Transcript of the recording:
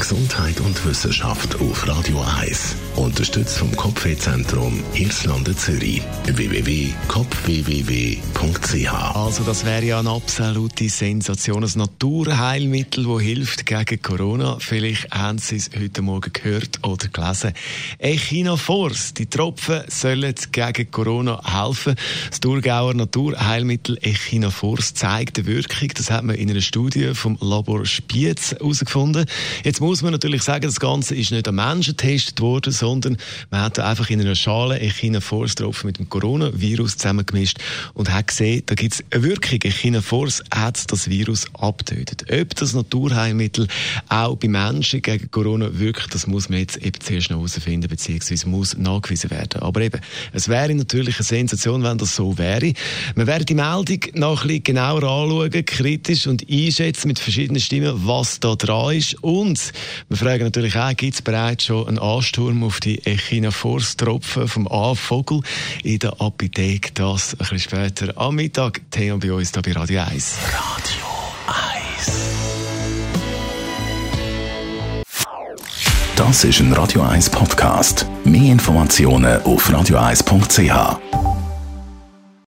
Gesundheit und Wissenschaft auf Radio 1. Unterstützt vom Kopfwehzentrum Irlande Zürich. www.kopfwww.ch Also das wäre ja eine absolute Sensation. Ein Naturheilmittel, das hilft gegen Corona. Vielleicht haben Sie es heute Morgen gehört oder gelesen. Echinofors, die Tropfen sollen gegen Corona helfen. Das Thurgauer Naturheilmittel Echinofors zeigt eine Wirkung. Das hat man in einer Studie vom Labor Spiez herausgefunden. Jetzt muss man natürlich sagen, das Ganze ist nicht an Menschen getestet worden, sondern man hat einfach in einer Schale Echinofors Tropfen mit dem Coronavirus zusammengemischt und hat gesehen, da gibt es eine Wirkung. Echinofors hat das Virus abtötet. Ob das Naturheilmittel auch bei Menschen gegen Corona wirkt, das muss man jetzt eben zuerst noch herausfinden, beziehungsweise muss nachgewiesen werden. Aber eben, es wäre natürlich eine Sensation, wenn das so wäre. Wir werden die Meldung noch ein bisschen genauer anschauen, kritisch und einschätzen mit verschiedenen Stimmen, was da dran ist. Und wir fragen natürlich auch, gibt es bereits schon einen Ansturm auf die Echinofors-Tropfen vom A-Vogel in der Apotheke? Das ein bisschen später am Mittag. Theo bei uns hier bei Radio 1. Radio 1. Das ist ein Radio 1 Podcast. Mehr Informationen auf radio1.ch.